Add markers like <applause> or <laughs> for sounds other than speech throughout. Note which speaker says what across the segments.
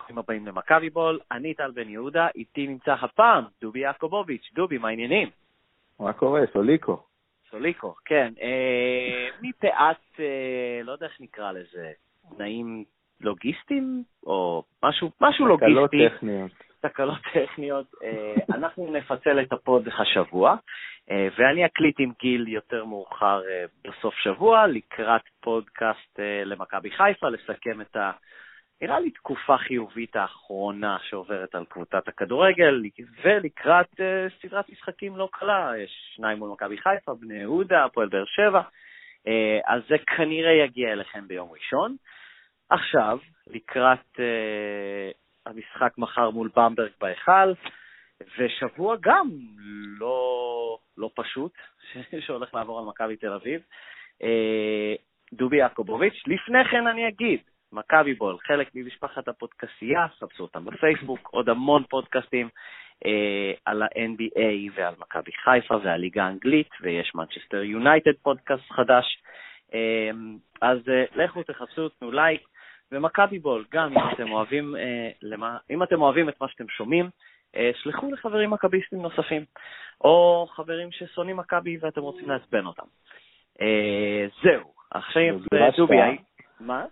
Speaker 1: ברוכים הבאים למכבי בול. אני טל בן יהודה, איתי נמצא הפעם דובי יעקובוביץ'. דובי, מה העניינים?
Speaker 2: מה קורה? סוליקו.
Speaker 1: סוליקו, כן. אה, מפאת, אה, לא יודע איך נקרא לזה, תנאים לוגיסטיים, או משהו, משהו לוגיסטי.
Speaker 2: תקלות טכניות.
Speaker 1: תקלות טכניות. אה, אנחנו נפצל את הפוד השבוע, אה, ואני אקליט עם גיל יותר מאוחר אה, בסוף שבוע, לקראת פודקאסט אה, למכבי חיפה, לסכם את ה... נראה לי תקופה חיובית האחרונה שעוברת על קבוצת הכדורגל, ולקראת uh, סדרת משחקים לא קלה, יש שניים מול מכבי חיפה, בני יהודה, הפועל באר שבע, uh, אז זה כנראה יגיע אליכם ביום ראשון. עכשיו, לקראת uh, המשחק מחר מול במברג בהיכל, ושבוע גם לא, לא פשוט, <laughs> שהולך לעבור על מכבי תל אביב. Uh, דובי יעקובוביץ', לפני כן אני אגיד, מכבי בול, חלק ממשפחת הפודקסייה, חפשו אותם בפייסבוק, עוד המון פודקאסטים אה, על ה-NBA ועל מכבי חיפה והליגה האנגלית, ויש מנצ'סטר יונייטד פודקאסט חדש. אה, אז אה, לכו תחפשו, תנו לייק, ומכבי בול, גם אם אתם אוהבים, אה, למה, אם אתם אוהבים את מה שאתם שומעים, אה, שלחו לחברים מכביסטים נוספים, או חברים ששונאים מכבי ואתם רוצים לעצבן אותם. אה, זהו, עכשיו, דובי, מה?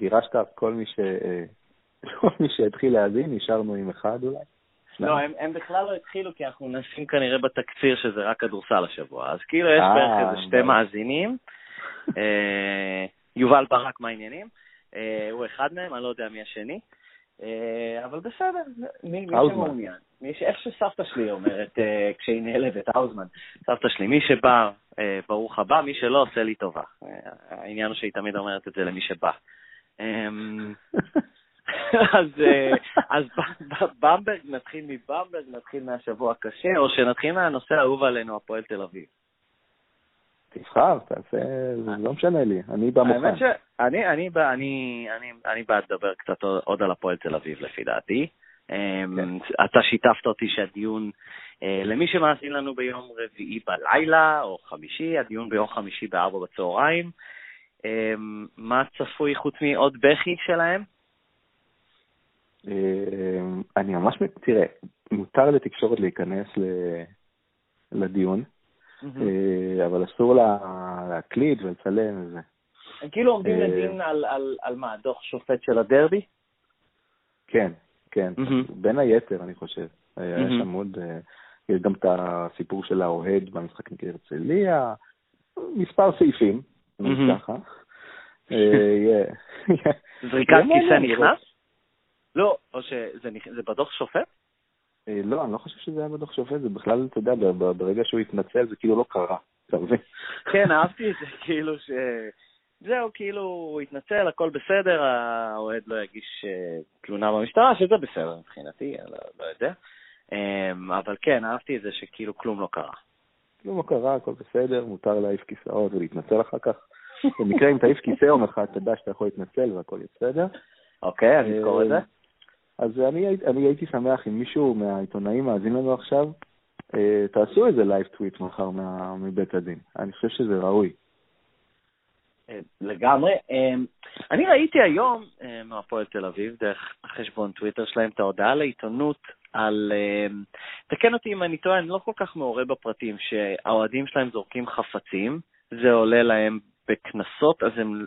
Speaker 2: גירשת כל מי ש... כל מי שהתחיל להאזין, נשארנו עם אחד אולי?
Speaker 1: לא, הם, הם בכלל לא התחילו, כי אנחנו נשים כנראה בתקציר שזה רק כדורסל השבוע. אז כאילו יש בערך איזה שתי מאזינים. אה, יובל ברק, מה העניינים? אה, הוא אחד מהם, אני לא יודע מי השני. אה, אבל בסדר, מי, מי שמעוניין. מי ש... איך שסבתא שלי אומרת כשהיא נעלבת, האוזמן. סבתא שלי, מי שבא, ברוך הבא, מי שלא, עושה לי טובה. העניין הוא שהיא תמיד אומרת את זה למי שבא. אמ, <laughs> אז, אז במברג, נתחיל מבמברג, נתחיל מהשבוע הקשה, או שנתחיל מהנושא האהוב עלינו, הפועל תל אביב.
Speaker 2: תבחר, תעשה, זה לא משנה לי, אני בא מוכן.
Speaker 1: האמת שאני אני, אני, אני, אני בעד לדבר קצת עוד על הפועל תל אביב, לפי דעתי. אמ, כן. אתה שיתפת אותי שהדיון, אה, למי שמאזין לנו ביום רביעי בלילה, או חמישי, הדיון ביום חמישי בארבע בצהריים. אמ, מה צפוי חוץ מעוד בכי שלהם?
Speaker 2: אמ, אני ממש, תראה, מותר לתקשורת להיכנס לדיון, אה, אבל אסור להקליט ולצלם וזה.
Speaker 1: הם כאילו עומדים אה, לדין על מה, דוח שופט של הדרבי?
Speaker 2: כן, כן, בין היתר, אני חושב. היה שם עוד, אה, יש גם את הסיפור של האוהד במשחק נגד הרצליה, מספר סעיפים. ככה.
Speaker 1: אה, זריקת כיסא נכנס? לא, או שזה בדוח שופט?
Speaker 2: אה, לא, אני לא חושב שזה היה בדוח שופט, זה בכלל, אתה יודע, ברגע שהוא התנצל זה כאילו לא קרה, אתה מבין?
Speaker 1: כן, <laughs> אהבתי את זה, כאילו ש... זהו, כאילו, הוא התנצל, הכל בסדר, האוהד לא יגיש אה, תלונה במשטרה, שזה בסדר מבחינתי, לא, לא יודע. אבל כן, אהבתי את זה שכאילו כלום לא קרה.
Speaker 2: כלום לא קרה, הכל בסדר, מותר להעיף כיסאות ולהתנצל אחר כך. במקרה אם תעיף כיסא יום אחד, תדע שאתה יכול להתנצל והכל יהיה בסדר.
Speaker 1: אוקיי, אני אזכור את זה.
Speaker 2: אז אני, אני הייתי שמח אם מישהו מהעיתונאים מאזין לנו עכשיו, אה, תעשו איזה live tweet מחר מה, מבית הדין. אני חושב שזה ראוי.
Speaker 1: אה, לגמרי. אה, אני ראיתי היום מהפועל תל אביב, דרך החשבון טוויטר שלהם, את ההודעה לעיתונות על, תקן אותי אם אני טועה, אני לא כל כך מעורה בפרטים, שהאוהדים שלהם זורקים חפצים, זה עולה להם בקנסות, אז הם,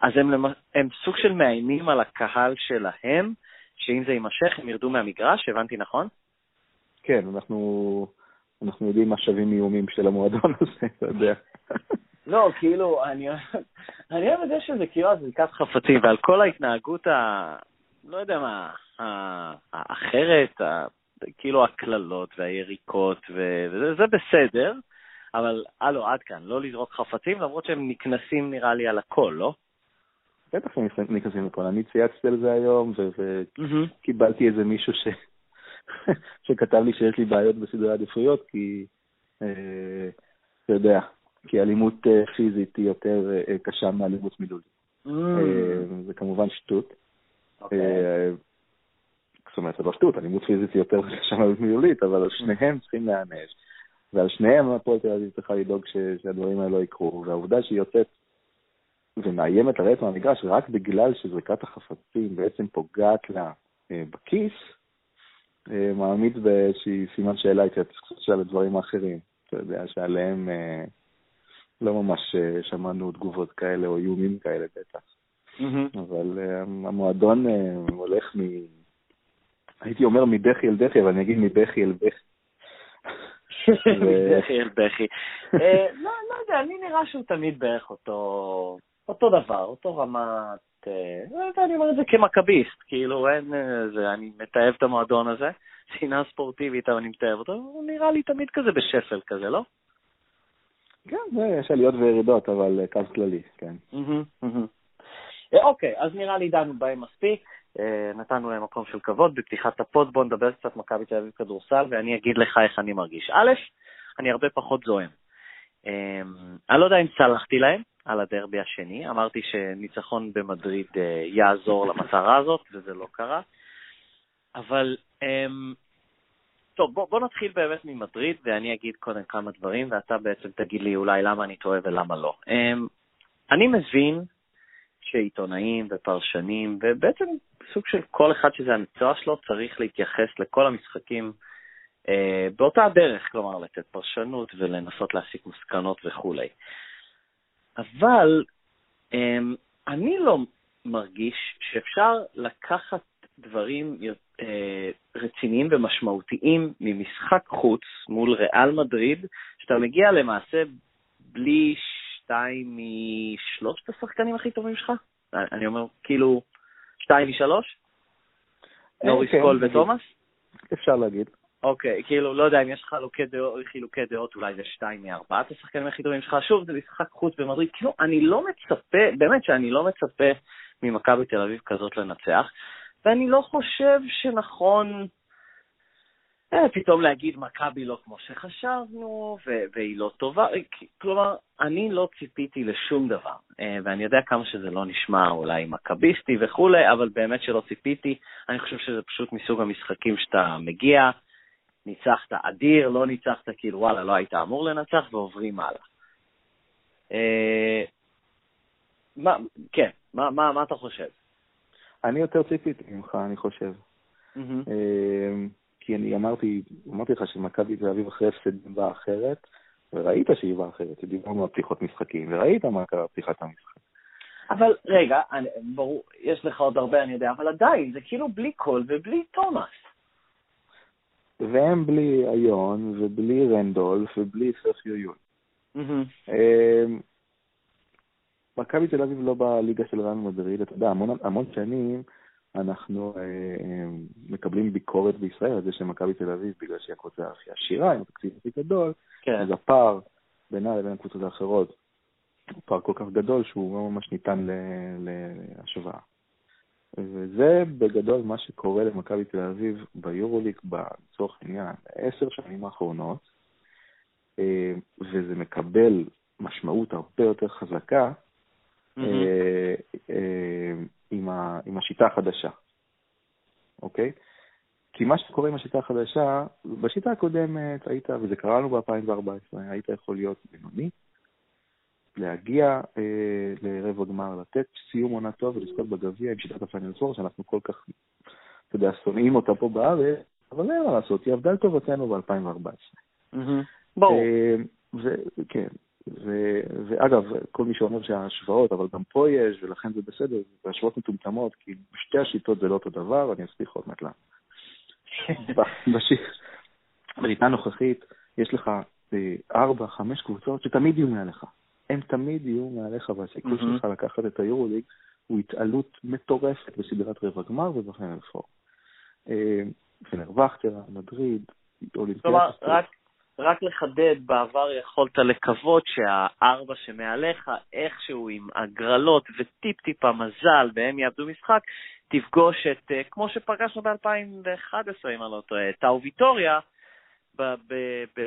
Speaker 1: אז הם, הם, הם סוג של מאיימים על הקהל שלהם, שאם זה יימשך הם ירדו מהמגרש, הבנתי נכון?
Speaker 2: כן, אנחנו, אנחנו יודעים מה שווים איומים של המועדון <laughs> הזה, אתה יודע.
Speaker 1: לא, כאילו, אני, אני אוהב את זה שזה כאילו זריקת חפצים, ועל כל ההתנהגות ה... לא יודע מה, האחרת, ה, כאילו הקללות והיריקות, וזה בסדר, אבל הלו, עד כאן, לא לזרוק חפצים, למרות שהם נקנסים נראה לי על הכל, לא?
Speaker 2: בטח שהם נקנסים הכל. אני צייצתי על זה היום, וקיבלתי איזה מישהו ש... <laughs> שכתב לי שיש לי בעיות בסדרי עדיפויות, כי, אה, אתה יודע, כי אלימות אה, פיזית היא יותר אה, קשה מאלימות מילולית. זה כמובן שטות. אוקיי. זאת אומרת, זה לא שטות, אלימות פיזית היא יותר קשה מאלימות מילולית, אבל שניהם צריכים להיענש. ועל שניהם הפועל תל אביב צריכה לדאוג שהדברים האלה לא יקרו, והעובדה שהיא יוצאת ומאיימת לרדת מהמגרש רק בגלל שזריקת החפצים בעצם פוגעת לה אה, בכיס, אה, מעמיד באיזושהי סימן שאלה התייחסות שלה לדברים האחרים. אתה יודע שעליהם אה, לא ממש שמענו תגובות כאלה או איומים כאלה בטח. Mm-hmm. אבל המועדון הולך מ... הייתי אומר מבכי אל דחי, אבל אני אגיד מבכי אל בכי.
Speaker 1: מבכי אל בכי. <laughs> לא, לא יודע, לי נראה שהוא תמיד בערך אותו אותו דבר, אותו רמת... אה, אני אומר את זה כמכביסט, כאילו אין... אה, זה, אני מתעב את המועדון הזה, שנאה ספורטיבית, אבל אני מתעב אותו, הוא נראה לי תמיד כזה בשפל כזה, לא?
Speaker 2: כן, יש עליות וירידות, אבל אה, קו כללי, כן.
Speaker 1: אוקיי, אז נראה לי דנו בהם מספיק. נתנו להם מקום של כבוד. בפתיחת הפוד בוא נדבר קצת מכבי תל אביב כדורסל, ואני אגיד לך איך אני מרגיש. א', אני הרבה פחות זועם. אני לא יודע אם צלחתי להם, על הדרבי השני. אמרתי שניצחון במדריד אה, יעזור למטרה הזאת, וזה לא קרה. אבל טוב, בוא, בוא נתחיל באמת ממדריד, ואני אגיד קודם כמה דברים, ואתה בעצם תגיד לי אולי למה אני טועה ולמה לא. אני מבין שעיתונאים ופרשנים, ובעצם סוג של כל אחד שזה המקצוע שלו, צריך להתייחס לכל המשחקים אה, באותה דרך, כלומר, לתת פרשנות ולנסות להסיק מסקנות וכולי. אבל um, אני לא מרגיש שאפשר לקחת דברים uh, רציניים ומשמעותיים ממשחק חוץ מול ריאל מדריד, שאתה מגיע למעשה בלי שתיים משלושת השחקנים הכי טובים שלך? אני אומר, כאילו, שתיים משלוש? אה, נוריס כן, קול ותומאס?
Speaker 2: אפשר להגיד.
Speaker 1: אוקיי, כאילו, לא יודע אם יש לך חילוקי דעות, חילוקי דעות אולי זה שתיים מארבעת השחקנים הכי טובים שלך. שוב, זה משחק חוץ במדריד. כאילו, אני לא מצפה, באמת שאני לא מצפה ממכבי תל אביב כזאת לנצח, ואני לא חושב שנכון פתאום להגיד מכבי לא כמו שחשבנו, והיא לא טובה. כלומר, אני לא ציפיתי לשום דבר, אה, ואני יודע כמה שזה לא נשמע אולי מכביסטי וכולי, אבל באמת שלא ציפיתי. אני חושב שזה פשוט מסוג המשחקים שאתה מגיע, ניצחת אדיר, לא ניצחת, כאילו וואלה, לא היית אמור לנצח, ועוברים הלאה. אה, מה, כן, מה, מה, מה אתה חושב?
Speaker 2: אני יותר ציפיתי ממך, אני חושב. Mm-hmm. כי אני אמרתי, אמרתי לך שמכבי תל אביב אחרי הפסד באה אחרת, וראית שהיא באה אחרת, דיברנו על פתיחות משחקים, וראית מה קרה בפתיחת המשחק.
Speaker 1: אבל רגע, אני, ברור, יש לך עוד הרבה, אני יודע, אבל עדיין, זה כאילו בלי קול ובלי תומאס.
Speaker 2: והם בלי איון, ובלי רנדולף, ובלי סרפיו יון. Mm-hmm. מכבי תל אביב לא בליגה של רן מדריד, אתה יודע, המון, המון שנים אנחנו אה, אה, מקבלים ביקורת בישראל על זה שמכבי תל אביב, בגלל שהיא הקבוצה הכי עשירה, עם התקציב הכי גדול, כן. אז הפער בינה לבין הקבוצות האחרות הוא פער כל כך גדול שהוא לא ממש ניתן להשוואה. וזה בגדול מה שקורה למכבי תל אביב ביורוליג, לצורך העניין, עשר שנים האחרונות, אה, וזה מקבל משמעות הרבה יותר חזקה mm-hmm. עם, ה, עם השיטה החדשה, אוקיי? כי מה שקורה עם השיטה החדשה, בשיטה הקודמת היית, וזה קרה לנו ב-2014, היית יכול להיות בינוני, להגיע אה, לרבע גמר, לתת סיום עונה טוב ולזכות בגביע עם שיטת הפיינל פור, שאנחנו כל כך, אתה יודע, שונאים אותה פה בארץ, אבל אין מה לעשות, היא עבדה לטובתנו ב-2014.
Speaker 1: ברור.
Speaker 2: כן, ואגב, כל מי שאומר שההשוואות, אבל גם פה יש, ולכן זה בסדר, זה השוואות מטומטמות, כי בשתי השיטות זה לא אותו דבר, אני אסביר עוד מעט למה. <laughs> בשיטה הנוכחית יש לך אה, ארבע, חמש קבוצות שתמיד יהיו מעליך. הם תמיד יהיו מעליך, והסיכוי mm-hmm. שלך לקחת את היורוליג הוא התעלות מטורפת בסדרת רבע גמר ובכן פור. אה, פנר וכטר, מדריד,
Speaker 1: אולימפיאטה. כלומר, רק, רק לחדד, בעבר יכולת לקוות שהארבע שמעליך, איכשהו עם הגרלות וטיפ-טיפה מזל, והם יאבדו משחק, תפגוש את, אה, כמו שפגשנו ב-2011, אם אני לא טועה, טאו ויטוריה, ב, ב, ב,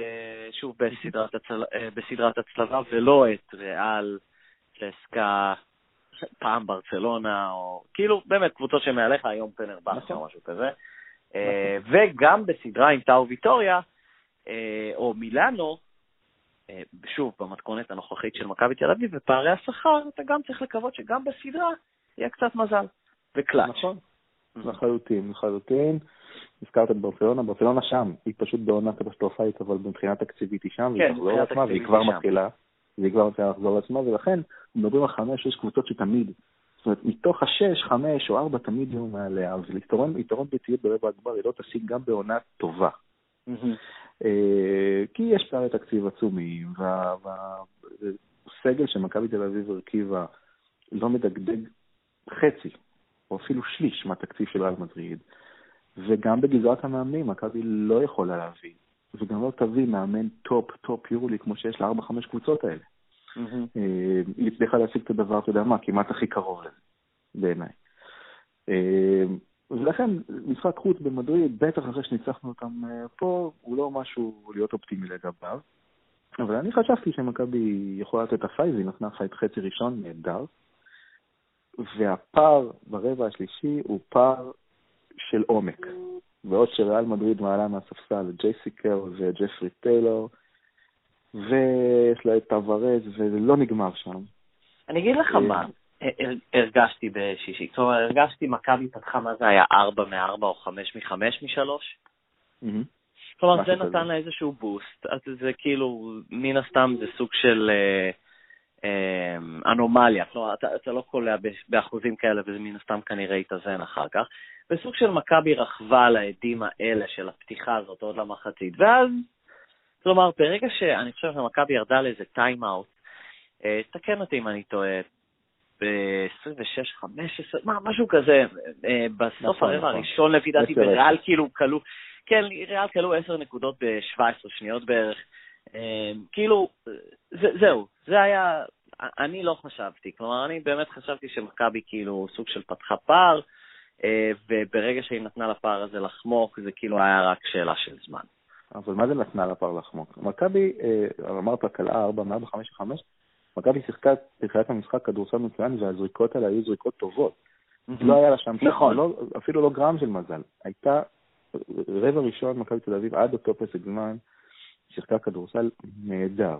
Speaker 1: שוב בסדרת, הצל, אה, בסדרת הצלבה, ולא את ריאל, צסקה, פעם ברצלונה, או כאילו באמת קבוצות שמעליך, היום פנר באסה נכון. או משהו כזה. אה, וגם בסדרה עם טאו ויטוריה, או מילאנו, שוב, במתכונת הנוכחית של מכבי תל אביב, ופערי השכר, אתה גם צריך לקוות שגם בסדרה יהיה קצת מזל וקלאץ'.
Speaker 2: נכון, לחלוטין, לחלוטין. הזכרת את ברצלונה, ברצלונה שם, היא פשוט בעונה קטסטרופאית, אבל מבחינה תקציבית היא שם, והיא
Speaker 1: כן,
Speaker 2: תחזור לעצמה, והיא כבר מתחילה, והיא כבר מתחילה לחזור לעצמה, ולכן מדברים על חמש, שש קבוצות שתמיד, זאת אומרת, מתוך השש, חמש או ארבע תמיד יהיו מעליה, אבל יתרון, ביתיות ברבע הגמר היא לא תשיג גם בעונה טובה. אה, כי יש פערי תקציב עצומים, והסגל שמכבי תל אביב הרכיבה לא מדגדג חצי, או אפילו שליש מהתקציב של ריאל מדריד. וגם בגזרת המאמנים, מכבי לא יכולה להביא, וגם לא תביא מאמן top, top יורוליג, כמו שיש לארבע, חמש קבוצות האלה. אה, היא הצליחה להשיג את הדבר, אתה יודע מה, כמעט הכי קרוב לזה, בעיניי. אה, ולכן משחק חוץ במדריד, בטח אחרי שניצחנו אותם אה, פה, הוא לא משהו להיות אופטימי לגביו. אבל אני חשבתי שמכבי יכולה לתת את ה fight, היא נתנה fight חצי ראשון נהדר, והפער ברבע השלישי הוא פער של עומק. ועוד שריאל מדריד מעלה מהספסל את ג'ייסי קר וג'פרי טיילור, ויש לה את טוורז, וזה לא נגמר שם.
Speaker 1: אני אגיד לך מה, הרגשתי בשישי. כלומר, הרגשתי מכבי פתחה, מה זה היה, 4 מ-4 או 5 מ-5 מ-3? כלומר, זה נתן לה איזשהו בוסט. אז זה כאילו, מן הסתם זה סוג של אה, אה, אנומליה. כלומר, אתה, אתה לא קולע באחוזים כאלה, וזה מן הסתם כנראה יתאזן אחר כך. וסוג של מכבי רכבה על העדים האלה של הפתיחה הזאת עוד למחצית. ואז, כלומר, ברגע שאני חושב שמכבי ירדה לאיזה טיים-אאוט, אה, תקן אותי אם אני טועה, ב-26, 15, משהו כזה, אה, בסוף נכון, הרבע נכון. הראשון לפי דעתי, וריאל כאילו כלו, כן, ריאל כלו 10 נקודות ב-17 שניות בערך. אה, כאילו, זה, זהו, זה היה, אני לא חשבתי, כלומר, אני באמת חשבתי שמכבי כאילו סוג של פתחה פער, אה, וברגע שהיא נתנה לפער הזה לחמוק, זה כאילו היה רק שאלה של זמן.
Speaker 2: אבל מה זה נתנה לפער לחמוק? מכבי, אמרת, קלעה 4 מ-4, 5, 5, מכבי שיחקה בתחילת המשחק כדורסל מצוין, והזריקות האלה היו זריקות טובות. לא היה לה שם, נכון, לא, אפילו לא גרם של מזל. הייתה, רבע ראשון, מכבי תל אביב, עד אותו פסק זמן, שיחקה כדורסל נהדר.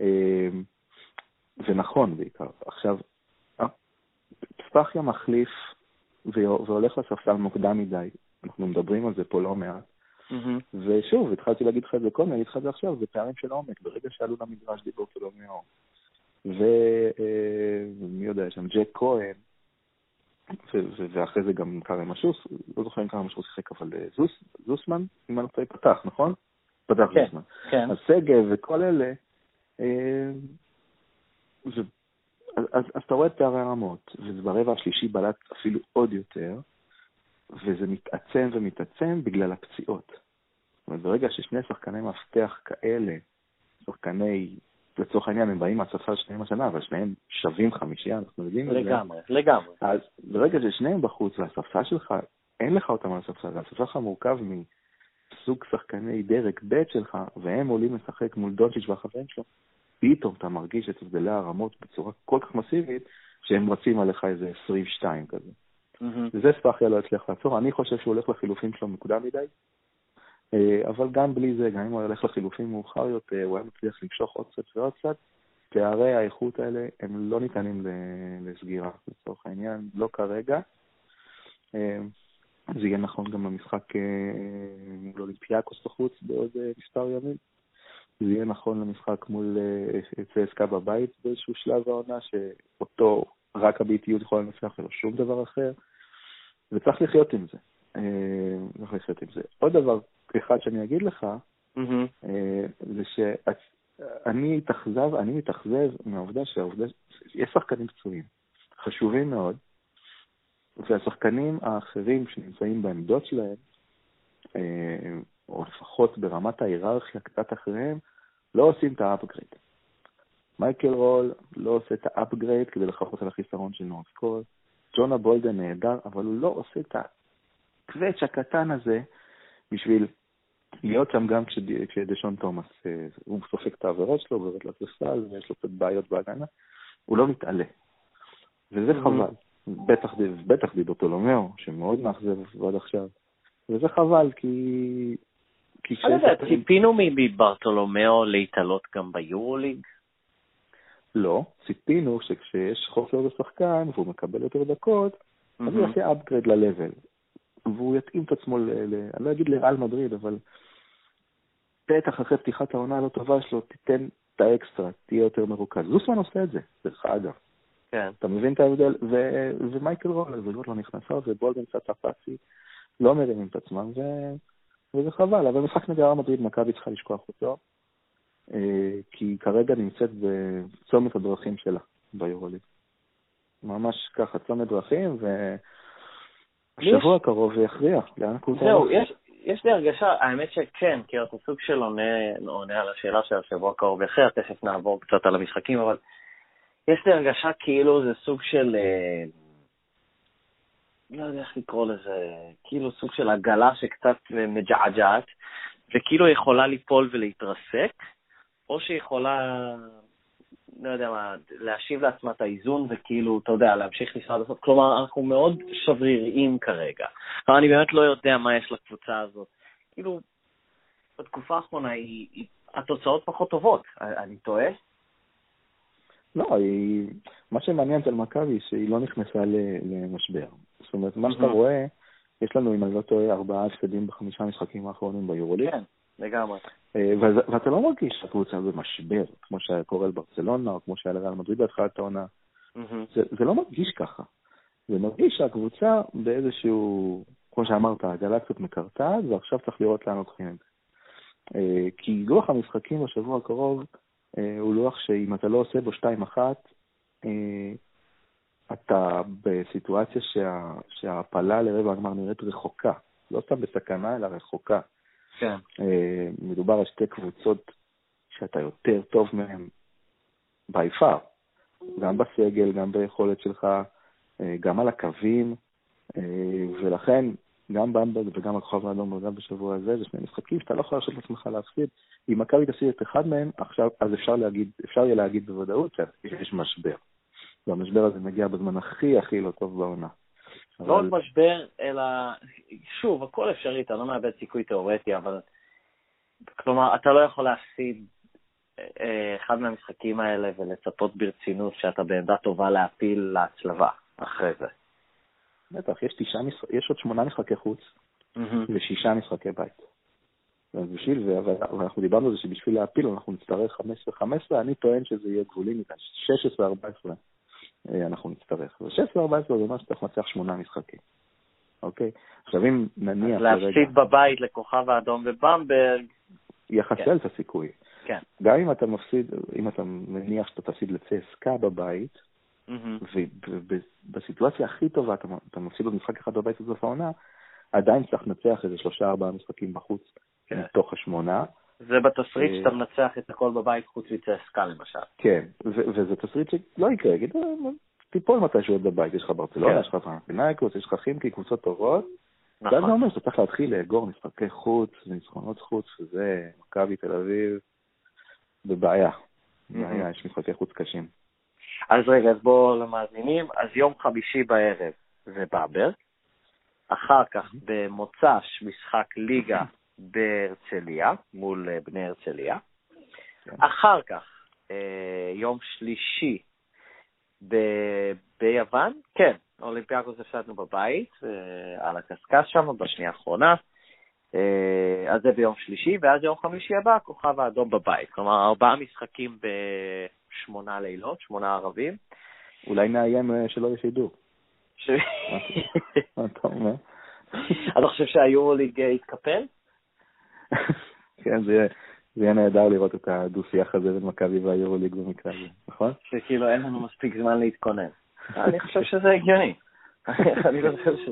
Speaker 2: אמ, ונכון בעיקר. עכשיו, ספחיה מחליף והולך לספסל מוקדם מדי, אנחנו מדברים על זה פה לא מעט. Mm-hmm. ושוב, התחלתי להגיד לך את זה קודם, אני אגיד לך את זה עכשיו, זה פערים של עומק. ברגע שעלו למדרש דיבור שלו מאוד. ומי יודע, יש שם ג'ק כהן, ואחרי זה גם קארם אשוס, לא זוכר אם קארם אשוס שיחק, אבל אה, זוס, זוסמן, אם אני לא טועה, פתח, נכון? פתח כן, זוסמן. כן. אז שגב וכל אלה, אה, אז אתה רואה את פערי הרמות, וברבע השלישי בלט אפילו עוד יותר, וזה מתעצם ומתעצם בגלל הפציעות. זאת אומרת, ברגע ששני שחקני מפתח כאלה, שחקני לצורך העניין הם באים מהספסל שניהם השנה, אבל שניהם שווים חמישייה, אנחנו יודעים את זה.
Speaker 1: לגמרי, לגמרי.
Speaker 2: אז ברגע ששניהם בחוץ והספסל שלך, אין לך אותם על הספסל, הספסל שלך מורכב מסוג שחקני דרג ב' שלך, והם עולים לשחק מול דונצ'יץ' והחברים שלו, פתאום אתה מרגיש את הבדלי הרמות בצורה כל כך מסיבית, שהם רצים עליך איזה 22 כזה. וזה ספאחיה לא הצליח לעצור. אני חושב שהוא הולך לחילופים שלו מוקדם מדי, אבל גם בלי זה, גם אם הוא ילך לחילופים מאוחר יותר, הוא היה מצליח למשוך עוד קצת ועוד קצת. פערי האיכות האלה הם לא ניתנים לסגירה, לצורך העניין, לא כרגע. אה, זה יהיה נכון גם במשחק אה, מול אולימפיאקוס בחוץ בעוד מספר ימים. זה יהיה נכון למשחק מול צסקה בבית באיזשהו שלב העונה, שאותו רק הביטיות יכולה לנצח ולא שום דבר אחר, וצריך לחיות עם זה. צריך לחיות עם זה. עוד דבר אחד שאני אגיד לך, mm-hmm. זה שאני מתאכזב, אני מתאכזב מהעובדה שהעובדה, יש שחקנים פצועים, חשובים מאוד, והשחקנים האחרים שנמצאים בעמדות שלהם, אה, או לפחות ברמת ההיררכיה קצת אחריהם, לא עושים את ה upgrade. מייקל רול לא עושה את ה upgrade כדי לחפות על החיסרון של נוריס קול. ג'ונה בולדן נהדר, אבל הוא לא עושה את הקוואץ' הקטן הזה בשביל להיות שם גם כשדשון תומאס, אה, הוא סופג את העבירות שלו, הוא יורד לספסל, ויש לו קצת בעיות בהגנה, הוא לא מתעלה. וזה חבל. בטח, בטח דידו טולומיאו, שמאוד מאכזב עד עכשיו. וזה חבל, כי,
Speaker 1: אני לא יודע, ציפינו מברטולומיאו להתעלות גם ביורוליג?
Speaker 2: לא, ציפינו שכשיש חוסר בשחקן והוא מקבל יותר דקות, אז הוא יעשה upgrade ל-level. והוא יתאים את עצמו, ל, ל, אני לא אגיד לרעל מדריד, אבל בטח אחרי פתיחת העונה הלא טובה שלו, תיתן את האקסטרה, תהיה יותר מרוכז. זוסמן עושה את זה, דרך אגב.
Speaker 1: כן.
Speaker 2: אתה מבין את ההבדל? ו- ומייקל רולר, וזאת לא נכנסה, ובולדן קצת הפאסי, לא מרימים את עצמם, ו- וזה חבל. אבל משחק נגד מדריד, מכבי צריכה לשכוח אותו, אה, כי היא כרגע נמצאת בצומת הדרכים שלה ביורוליג. ממש ככה, צומת דרכים, ושבוע הקרוב יכריע לאן
Speaker 1: כולם... זהו, יש, יש לי הרגשה, האמת שכן, כי אתה סוג של עונה, עונה על השאלה של השבוע הקרוב יכריע, תכף נעבור קצת על המשחקים, אבל יש לי הרגשה כאילו זה סוג של, אה, לא יודע איך לקרוא לזה, כאילו סוג של עגלה שקצת מג'עג'עת, וכאילו יכולה ליפול ולהתרסק, או שיכולה, לא יודע מה, להשיב לעצמה את האיזון וכאילו, אתה יודע, להמשיך לנסוע עד כלומר, אנחנו מאוד שבריריים כרגע. אבל אני באמת לא יודע מה יש לקבוצה הזאת. כאילו, בתקופה האחרונה היא, היא, התוצאות פחות טובות. אני טועה?
Speaker 2: לא, היא... מה שמעניין אצל מכבי, שהיא לא נכנסה למשבר. זאת אומרת, מה שאתה רואה, יש לנו, אם אני לא טועה, ארבעה הפסדים בחמישה משחקים האחרונים ביורוליג.
Speaker 1: כן, לגמרי.
Speaker 2: אה, ואתה לא מרגיש שהקבוצה במשבר, כמו שהיה קורה לברצלונה, או כמו שהיה לריאל מדריד בהתחלת העונה. זה, לא מרגיש ככה. זה מרגיש שהקבוצה באיזשהו, כמו שאמרת, עגלה קצת מקרטעת, ועכשיו צריך לראות לאן לוקחים את זה. אה, כי לוח המשחקים בשבוע הקרוב, אה, הוא לוח שאם אתה לא עושה בו 2-1, אה, אתה בסיטואציה שה, שההעפלה לרבע הגמר נראית רחוקה, לא סתם בסכנה, אלא רחוקה.
Speaker 1: כן.
Speaker 2: אה, מדובר על שתי קבוצות שאתה יותר טוב מהן by far, גם בסגל, גם ביכולת שלך, גם על הקווים, ולכן גם במברג וגם הכוכב האדום וגם בשבוע הזה, זה שני משחקים שאתה לא יכול להרשות לעצמך להפסיד. אם מכבי תפסיד את אחד מהם, עכשיו, אז אפשר להגיד, אפשר יהיה להגיד בוודאות שיש משבר. והמשבר הזה מגיע בזמן הכי הכי לא טוב בעונה.
Speaker 1: לא רק משבר, אלא, שוב, הכל אפשרי, אתה לא מאבד סיכוי תיאורטי, אבל, כלומר, אתה לא יכול להפסיד אה, אחד מהמשחקים האלה ולצפות ברצינות שאתה בעמדה טובה להפיל להצלבה אחרי זה.
Speaker 2: בטח, יש, תשעה, יש עוד שמונה משחקי חוץ mm-hmm. ושישה משחקי בית. אז בשביל זה, ואנחנו דיברנו על זה שבשביל להפיל אנחנו נצטרך 15-15, אני טוען שזה יהיה גבולי מכאן, 16-14 אה, אנחנו נצטרך. ו-16-14 זה אומר שצריך לנצח שמונה משחקים, אוקיי? עכשיו אם נניח...
Speaker 1: להפסיד בבית לכוכב האדום ובמברג...
Speaker 2: יחסל כן. את הסיכוי.
Speaker 1: כן.
Speaker 2: גם אם אתה מפסיד, אם אתה מניח שאתה תפסיד לצסקה בבית, ובסיטואציה הכי טובה אתה מפסיד עוד משחק אחד בבית בסוף העונה, עדיין צריך לנצח איזה שלושה ארבעה משחקים בחוץ כן. מתוך השמונה.
Speaker 1: זה בתסריט אה, שאתה מנצח את הכל בבית חוץ מצסקה למשל.
Speaker 2: כן, וזה תסריט שלא יקרה, יגיד, אה, תיפול מתישהו עוד בבית, יש לך ברצלונה, כן. יש לך פנאיקוס, יש לך חימקי, קבוצות טובות. נכון. ואז זה אומר שאתה צריך להתחיל לאגור משחקי חוץ וניצחונות חוץ, וזה מכבי תל אביב בבעיה. בעיה, יש משחקי חוץ קשים.
Speaker 1: אז רגע, אז בואו למאזינים. אז יום חמישי בערב זה באבר, אחר כך במוצ"ש משחק ליגה בהרצליה, מול אה, בני הרצליה. כן. אחר כך, אה, יום שלישי ב- ביוון, כן, אולימפיאקוס הפסדנו בבית, אה, על הקשקש שם, בשנייה האחרונה. אז זה ביום שלישי, ואז יום חמישי הבא, כוכב האדום בבית. כלומר, ארבעה משחקים בשמונה לילות, שמונה ערבים.
Speaker 2: אולי נאיים שלא יהיה שידור. אתה אומר? <laughs>
Speaker 1: אתה חושב שהיורוליג יתקפל? <laughs>
Speaker 2: כן, זה יהיה נהדר לראות את הדו-שיח הזה בין מכבי והיורוליג במקרה הזה, נכון?
Speaker 1: שכאילו אין לנו מספיק זמן להתכונן. <laughs> אני חושב שזה הגיוני. <laughs> אני לא חושב ש...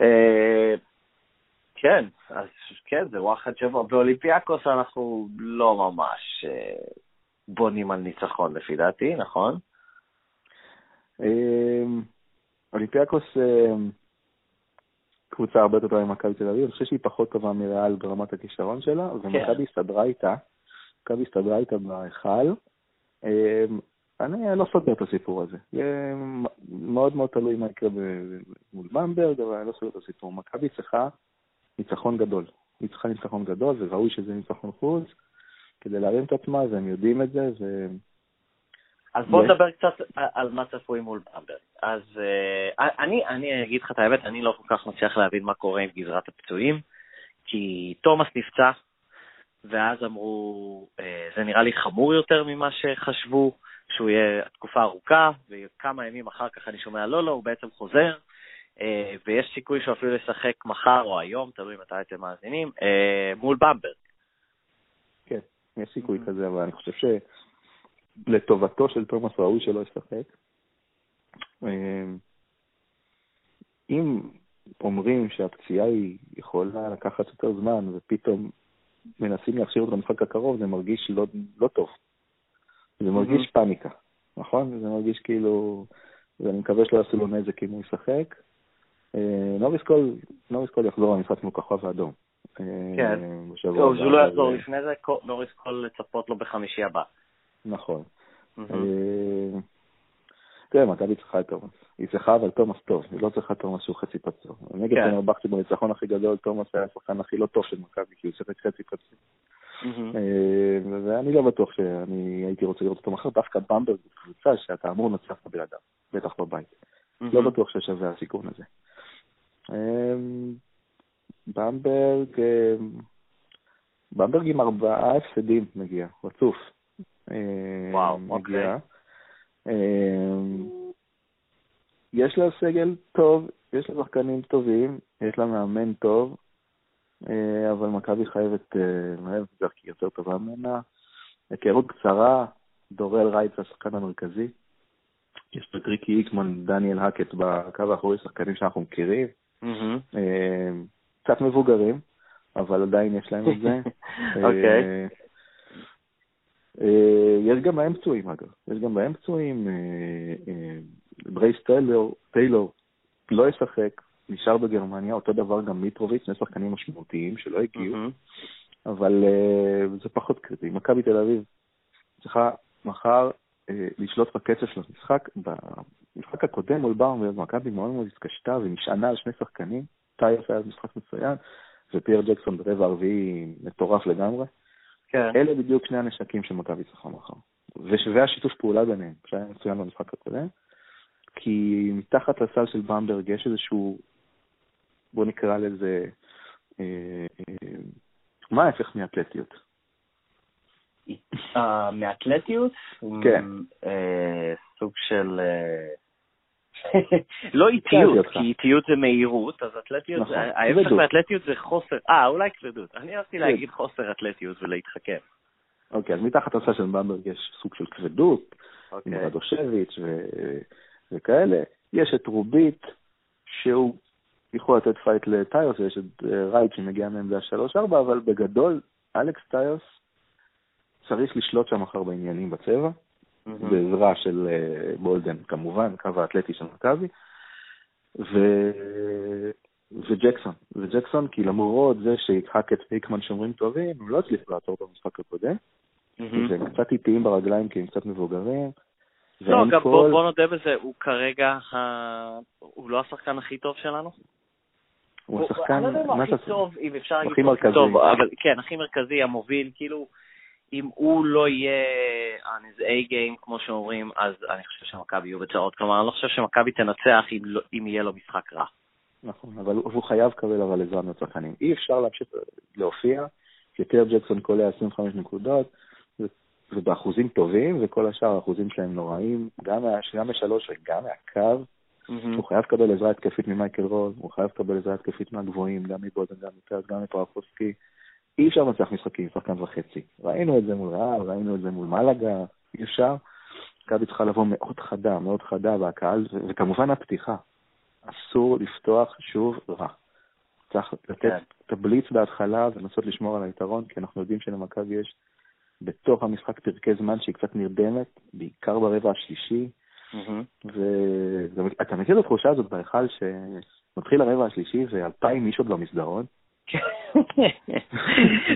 Speaker 1: אה, כן, אז כן, זה וואחד שבוע. באולימפיאקוס אנחנו לא ממש אה, בונים על ניצחון לפי דעתי, נכון?
Speaker 2: אה, אולימפיאקוס קבוצה הרבה יותר טובה ממכבי תל אביב, אני חושב שהיא פחות טובה מריאל ברמת הכישרון שלה, ומכבי כן. הסתדרה איתה, מכבי הסתדרה איתה בהיכל. אמ, אני לא סוגר את הסיפור הזה. יהיה מאוד מאוד תלוי מה יקרה מול במברג, אבל אני לא סוגר את הסיפור. מכבי צריכה ניצחון גדול. ניצחה ניצחון גדול, וראוי שזה ניצחון חוץ, כדי להרים את עצמה, והם יודעים את זה, ו...
Speaker 1: אז בוא נדבר קצת על מה צפוי מול במברג. אז uh, אני, אני אגיד לך את האמת, אני לא כל כך מצליח להבין מה קורה עם גזרת הפצועים, כי תומאס נפצע, ואז אמרו, uh, זה נראה לי חמור יותר ממה שחשבו, שהוא יהיה תקופה ארוכה, וכמה ימים אחר כך אני שומע, לא, לא, הוא בעצם חוזר, uh, ויש סיכוי שהוא אפילו ישחק מחר או היום, תלוי מתי אתם מאזינים, uh, מול במברג.
Speaker 2: כן, יש סיכוי mm-hmm. כזה, אבל אני חושב ש... לטובתו של תומאס ראוי שלא ישחק. אמ, אם אומרים שהפציעה היא יכולה לקחת יותר זמן, ופתאום מנסים להכשיר אותו למשחק הקרוב, זה מרגיש לא, לא טוב. זה מרגיש mm-hmm. פאניקה, נכון? זה מרגיש כאילו, ואני מקווה שלא יעשו לו נזק אם הוא ישחק. אה, נוריס קול, נוריס קול יחזור למשחק כמו כוכב האדום.
Speaker 1: כן, אה, לא, הוא לא יחזור לפני זה, נוריס קול לצפות לו בחמישי הבא.
Speaker 2: נכון. אה, תראה, מכבי צריכה את תומאס. היא צריכה אבל תומאס טוב, היא לא צריכה תומאס שהוא חצי פצוע. נגד כן. בניצחון הכי גדול, תומאס היה השחקן הכי לא טוב של מכבי, כי הוא שיחק חצי פצוע. אה, ואני לא בטוח שאני הייתי רוצה לראות אותו מחר, דווקא במברג הוא קבוצה שאתה אמור לנצח בלעדיו, בטח בבית. לא בטוח ששווה הסיכון הזה. אה, במברג, במברג עם ארבעה הפסדים מגיע, רצוף.
Speaker 1: וואו, אוקיי.
Speaker 2: אמ, יש לה סגל טוב, יש לה שחקנים טובים, יש לה מאמן טוב, אה, אבל מכבי חייבת מהר אה, כי יותר טובה ממנה. היכרות קצרה, דורל רייט השחקן המרכזי. יש פה טריקי היקמן, דניאל האקט בקו האחורי, שחקנים שאנחנו מכירים. אה, קצת מבוגרים, אבל עדיין יש להם את זה. <laughs>
Speaker 1: אוקיי.
Speaker 2: אה, יש גם בהם פצועים, אגב. יש גם בהם פצועים. אה, אה, ברייס טיילור, טיילור לא ישחק, נשאר בגרמניה, אותו דבר גם מיטרוביץ', שני שחקנים משמעותיים שלא הגיעו, אבל זה פחות קריטי. מכבי תל אביב צריכה מחר לשלוט בקצב של המשחק. במשחק הקודם מול באום ומכבי מאוד מאוד התקשתה ונשענה על שני שחקנים, טייס היה משחק מצוין, ופייר ג'קסון ברבע הרביעי מטורף לגמרי. כן. אלה בדיוק שני הנשקים של מכבי צריכה מחר. ושווה השיתוף פעולה ביניהם, שהיה מצוין במשחק הקודם, כי מתחת לסל של במברג יש איזשהו, בוא נקרא לזה, אה, אה, מה ההפך מאתלטיות?
Speaker 1: אה, מאתלטיות?
Speaker 2: כן.
Speaker 1: סוג של... לא <laughs> איטיות, כי איטיות זה מהירות, אז אתלטיות, נכון. ההפך מאתלטיות זה חוסר, אה, אולי כבדות. אני רציתי כן. להגיד חוסר אתלטיות ולהתחכם.
Speaker 2: אוקיי, אז מתחת לצד של במברג יש סוג של כבדות, עם אוקיי. רדושביץ' וכאלה. יש את רובית, שהוא יכול לתת פייט לטיוס, ויש את אה, רייט שמגיע מעמדה 3-4, אבל בגדול, אלכס טיוס צריך לשלוט שם אחר בעניינים בצבע. Mm-hmm. בעזרה של uh, בולדן כמובן, קו האתלטי של מכבי, ו... וג'קסון, וג'קסון כי למרות זה שיצחק את פיקמן שומרים טובים, הם לא הצליחו לעצור במשחק הקודם, mm-hmm. והם קצת איטיים ברגליים כי הם קצת מבוגרים.
Speaker 1: לא, גם כל... בוא, בוא נודה בזה, הוא כרגע, ה... הוא לא השחקן הכי טוב שלנו?
Speaker 2: הוא השחקן,
Speaker 1: אני לא יודע אם הכי טוב, אם אפשר להגיד הכי טוב, אבל כן, הכי מרכזי, המוביל, כאילו, אם הוא לא יהיה on his A game, כמו שאומרים, אז אני חושב שמכבי יהיו בצרות. כלומר, אני לא חושב שמכבי תנצח אם, לא, אם יהיה לו משחק רע.
Speaker 2: נכון, אבל הוא חייב לקבל אבל עזרה מהצרכנים. אי אפשר להמשיך להופיע, יותר ג'קסון קולע 25 נקודות, ובאחוזים טובים, וכל השאר האחוזים שלהם נוראים, גם, גם משלוש וגם מהקו. Mm-hmm. הוא חייב לקבל עזרה התקפית ממייקל רול, הוא חייב לקבל עזרה התקפית מהגבוהים, גם מבודן, גם מפרס, גם מפרחוסקי. אי אפשר לנצח משחקים, שחקן וחצי. ראינו את זה מול רעב, ראינו את זה מול מלאגה, אי אפשר. מכבי צריכה לבוא מאוד חדה, מאוד חדה, והקהל, וכמובן הפתיחה. אסור לפתוח שוב רע. צריך לתת כן. את הבליץ בהתחלה ולנסות לשמור על היתרון, כי אנחנו יודעים שלמכבי יש בתוך המשחק פרקי זמן שהיא קצת נרדמת, בעיקר ברבע השלישי. ואתה מכיר את התחושה הזאת בהיכל שמתחיל הרבע השלישי ואלפיים איש עוד במסדרון?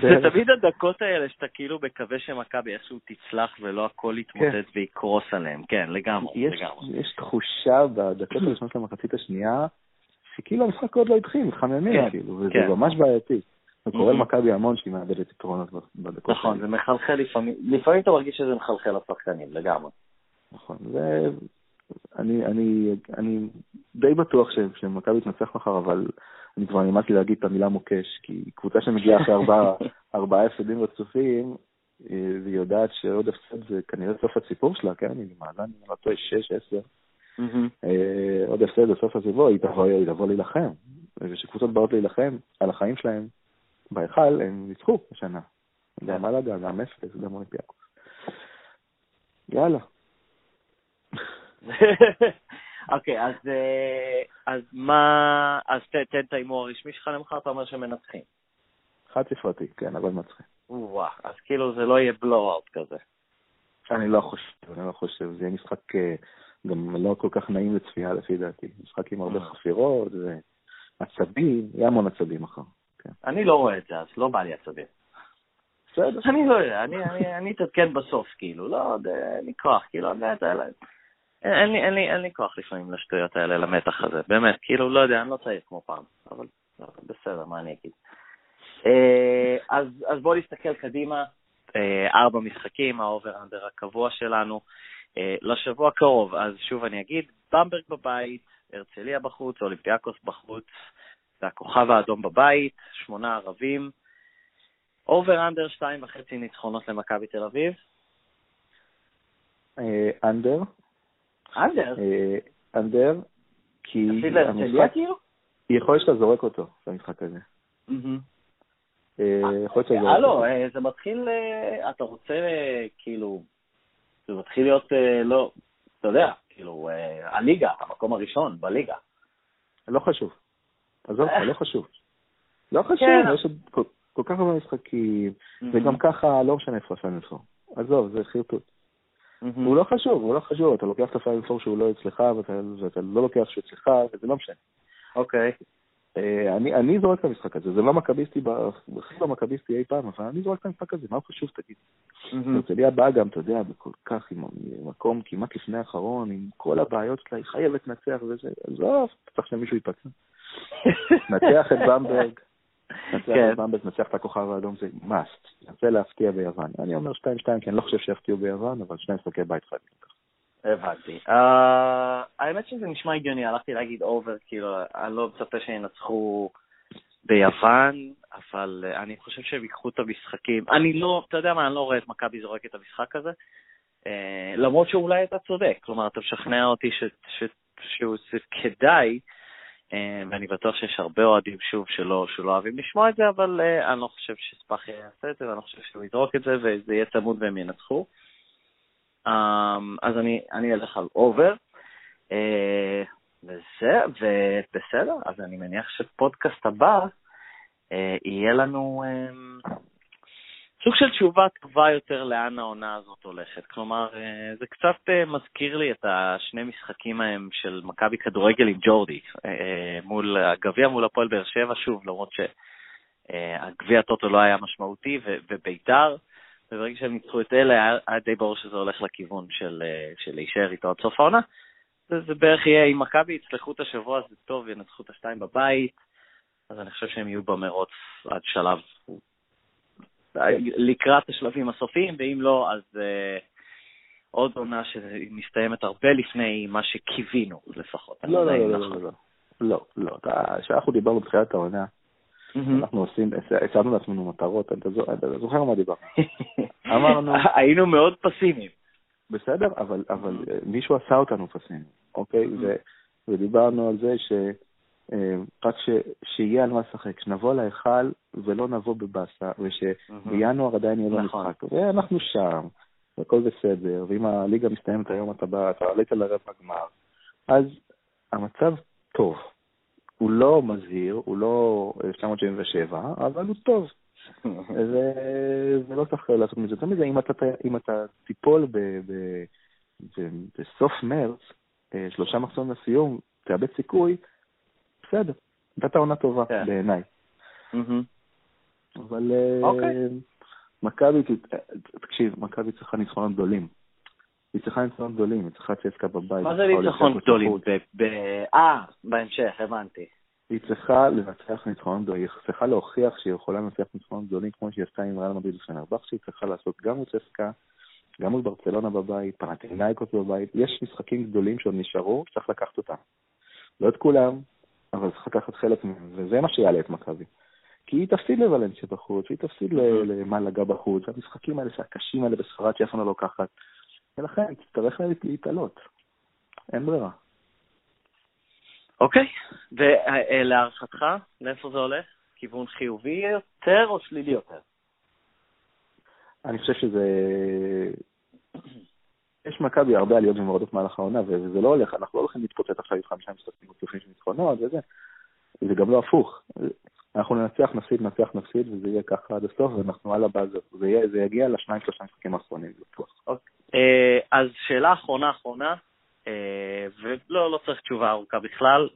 Speaker 1: זה תמיד הדקות האלה שאתה כאילו מקווה שמכבי איכשהו תצלח ולא הכל יתמוטט כן. ויקרוס עליהם, כן, לגמרי, לגמרי.
Speaker 2: יש תחושה בדקות הראשונות של המחצית השנייה, שכאילו המשחק עוד לא התחיל, מתחממים כן, כאילו, וזה כן. ממש בעייתי. זה קורה למכבי המון שהיא מאבדת יתרונות בדקות.
Speaker 1: נכון, זה מחלחל לפעמים, לפעמים אתה מרגיש שזה מחלחל לשחקנים, לגמרי.
Speaker 2: נכון, ואני אני, אני די בטוח שמכבי תנצח מחר, אבל אני כבר לי להגיד את המילה מוקש, כי קבוצה שמגיעה אחרי ארבעה, <laughs> ארבעה הפסדים רצופים, אה, והיא יודעת שעוד הפסד זה כנראה סוף הסיפור שלה, כן? היא מאזן, אני לא טועה, שש, עשר. אה, עוד הפסד בסוף הסיבוב, היא תבוא להילחם. וכשקבוצות באות להילחם על החיים שלהם בהיכל, הם ניצחו השנה. גם מלאגה, גם אפס, גם אולימפיאקוס. יאללה. <laughs>
Speaker 1: אוקיי, אז, אה, אז מה, אז תן את ההימור הרשמי שלך למחר, אתה אומר שמנצחים.
Speaker 2: חד ספרתי, כן, אבל מנצחים.
Speaker 1: וואו, אז כאילו זה לא יהיה בלואו-אוט כזה.
Speaker 2: אני לא חושב, אני לא חושב, זה יהיה משחק אה, גם לא כל כך נעים לצפייה לפי דעתי. משחק עם הרבה אה. חפירות ועצבים, יהיה המון עצבים מחר.
Speaker 1: כן. אני לא רואה את זה, אז לא בא לי עצבים. בסדר. אני לא יודע, אני אתעדכן בסוף, כאילו, לא, אין לי כוח, כאילו, אין לי, אין לי, אין לי כוח לפעמים לשטויות האלה, למתח הזה, באמת, כאילו, לא יודע, אני לא צעיר כמו פעם, אבל לא, בסדר, מה אני אגיד. אה, אז, אז בואו נסתכל קדימה, אה, ארבע משחקים, ה over-under הקבוע שלנו, אה, לשבוע הקרוב, אז שוב אני אגיד, במברג בבית, הרצליה בחוץ, אולימפיאקוס בחוץ, והכוכב האדום בבית, שמונה ערבים, over-under שתיים וחצי ניצחונות למכבי תל אביב.
Speaker 2: under.
Speaker 1: under?
Speaker 2: under, כי...
Speaker 1: תפסיד להרצליה כאילו?
Speaker 2: יכול להיות שאתה זורק אותו, במשחק הזה.
Speaker 1: אה, יכול להיות. הלו, אה, זה מתחיל, אה, אתה רוצה, כאילו, זה מתחיל להיות, לא, אתה יודע, כאילו, הליגה, המקום הראשון בליגה.
Speaker 2: לא חשוב. עזוב אותך, לא חשוב. לא חשוב, כן. יש עוד כל כך הרבה משחקים, וגם ככה לא משנה איפה הפיינל פור. עזוב, זה חרטוט. הוא לא חשוב, הוא לא חשוב, אתה לוקח את הפיינל פור שהוא לא אצלך, ואתה לא לוקח שהוא אצלך, וזה לא משנה.
Speaker 1: אוקיי.
Speaker 2: אה, אני, אני זורק את המשחק הזה, זה לא מכביסטי, בכי לא מכביסטי אי פעם, אבל אני זורק את המשחק הזה, מה הוא חשוב תגיד? הרצליה באה גם, אתה יודע, בכל כך, עם מקום כמעט לפני האחרון, עם כל הבעיות שלה, היא חייבת לנצח וזה, עזוב, צריך שמישהו ייפצע. <laughs> נצח את במברג, כן. במברג, נצח את הכוכב האדום, זה must, נצא להפתיע ביוון. אני אומר 2-2, כי אני לא חושב שיפתיעו ביוון, אבל שני משחקי בית חייבים לקחת.
Speaker 1: הבנתי. Uh, האמת שזה נשמע הגיוני, הלכתי להגיד אובר, כאילו, אני לא מצפה שינצחו ביוון, אבל uh, אני חושב שהם ייקחו את המשחקים. אני לא, אתה יודע מה, אני לא רואה את מכבי זורק את המשחק הזה, uh, למרות שאולי אתה צודק, כלומר, אתה משכנע אותי ש, ואני בטוח שיש הרבה אוהדים, שוב, שלא, שלא אוהבים לשמוע את זה, אבל uh, אני לא חושב שספאחי יעשה את זה, ואני לא חושב שהוא יזרוק את זה, וזה יהיה צמוד והם ינצחו. Um, אז אני, אני אלך על אובר. Uh, וזה, ובסדר, אז אני מניח שפודקאסט הבא יהיה לנו um, סוג של תשובה טובה יותר לאן העונה הזאת הולכת. כלומר, uh, זה קצת uh, מזכיר לי את השני משחקים ההם של מכבי כדורגל עם ג'ורדי, uh, מול הגביע מול הפועל באר שבע, שוב, למרות שהגביע הטוטו לא היה משמעותי, ובית"ר, וברגע שהם ניצחו את אלה, היה, די ברור שזה הולך לכיוון של, אה, להישאר איתו עד סוף העונה. זה, זה בערך יהיה, אם מכבי יצלחו את השבוע זה טוב, ינצחו את השתיים בבית, אז אני חושב שהם יהיו במרוץ עד שלב, לקראת השלבים הסופיים, ואם לא, אז אה, עוד עונה שמסתיימת הרבה לפני מה שקיווינו לפחות.
Speaker 2: לא לא לא, נכון. לא, לא, לא, לא, לא, לא, לא, כשאנחנו דיברנו בתחילת העונה, אנחנו עושים, הצענו לעצמנו מטרות, אתה זוכר מה דיברנו? <laughs>
Speaker 1: אמרנו... היינו מאוד פסימיים.
Speaker 2: בסדר, אבל אה, מישהו עשה אותנו פסימיים, אוקיי? ודיברנו על זה ש... אה, רק שיהיה על מה לשחק, שנבוא להיכל ולא נבוא בבאסה, ושבינואר עדיין יהיה לו נכון. משחק. ואנחנו שם, והכל בסדר, ואם הליגה מסתיימת היום אתה בא, אתה עלית לרבע גמר, אז המצב טוב. הוא לא מזהיר, הוא לא 1977, אבל הוא טוב. <laughs> זה, זה לא צריך לעשות מזה יותר מזה. אם אתה, אם אתה תיפול ב, ב, ב, בסוף מרץ, אה, שלושה מחסומים לסיום, תאבד סיכוי, בסדר, נתת עונה טובה כן. בעיניי. אבל אה, אוקיי. מכבי, תקשיב, מכבי צריכה ניצחונות גדולים. היא צריכה ניצחונות גדולים, היא צריכה צסקה בבית.
Speaker 1: מה זה ניצחון גדולים? אה, בהמשך, הבנתי.
Speaker 2: היא צריכה לנצח ניצחונות גדולים, היא צריכה להוכיח שהיא יכולה לנצח ניצחונות גדולים כמו שהיא עשתה עם ריאל מדריד ופנרבכט, שהיא צריכה לעשות גם מול צסקה, גם מול ברצלונה בבית, פנטינאיקוס בבית, יש משחקים גדולים שעוד נשארו, צריך לקחת אותם. לא את כולם, אבל צריך לקחת חלק מהם, וזה מה שיעלה את מכבי. כי היא תפסיד לוולנסיה בחוץ, היא תפסיד למלאגה בחוץ, המשחקים האלה שהקשים האלה בספרד שאף אחד לא לוקחת, ולכן תצטרך להתעלות. אין ברירה.
Speaker 1: אוקיי, ולהערכתך, לאיפה זה הולך? כיוון חיובי יותר או שלילי יותר?
Speaker 2: אני חושב שזה... יש מכבי הרבה עליות ומורדות מהלך העונה, וזה לא הולך, אנחנו לא הולכים להתפוצץ עכשיו עם חמישה משחקים רצופים של ניצחונות וזה, זה גם לא הפוך. אנחנו ננצח, נפסיד, ננצח, נפסיד, וזה יהיה ככה עד הסוף, ואנחנו על הבאזר. זה, יגיע לשניים, שלושה משחקים האחרונים, בטוח.
Speaker 1: אה, אז שאלה אחרונה אחרונה, אה, ולא, לא צריך תשובה ארוכה בכלל.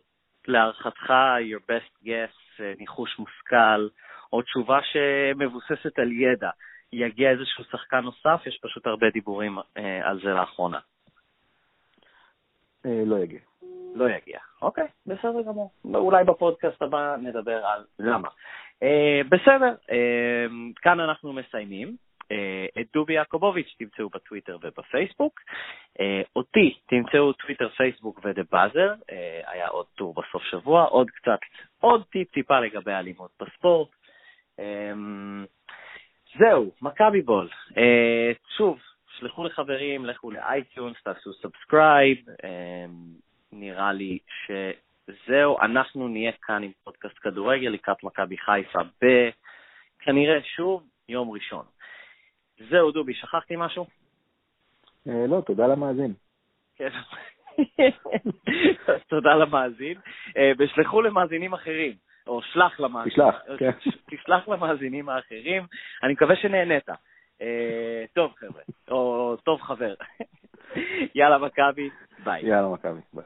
Speaker 1: להערכתך, your best guess, אה, ניחוש מושכל, או תשובה שמבוססת על ידע. יגיע איזשהו שחקן נוסף, יש פשוט הרבה דיבורים אה, על זה לאחרונה.
Speaker 2: לא יגיע.
Speaker 1: לא יגיע. אוקיי, בסדר גמור. אולי בפודקאסט הבא נדבר על למה. בסדר, כאן אנחנו מסיימים. אה, את דובי יעקובוביץ' תמצאו בטוויטר ובפייסבוק. אה, אותי תמצאו טוויטר, פייסבוק ודה באזר, אה, היה עוד טור בסוף שבוע, עוד קצת, עוד טיפ-טיפה לגבי אלימות בספורט. זהו, מכבי בול. שוב, שלחו לחברים, לכו ל iTunes, תעשו subscribe. נראה לי שזהו, אנחנו נהיה כאן עם פודקאסט כדורגל לקראת מכבי חיפה בכנראה שוב יום ראשון. זהו, דובי, שכחתי משהו?
Speaker 2: אה, לא, תודה למאזין.
Speaker 1: כן. <laughs> תודה למאזין. אה, ושלחו למאזינים אחרים, או שלח למאזינים.
Speaker 2: תשלח, כן. <laughs>
Speaker 1: תשלח למאזינים האחרים. אני מקווה שנהנית. אה, טוב, חבר'ה, או טוב חבר. <laughs> יאללה, מכבי, ביי.
Speaker 2: יאללה, מכבי, ביי.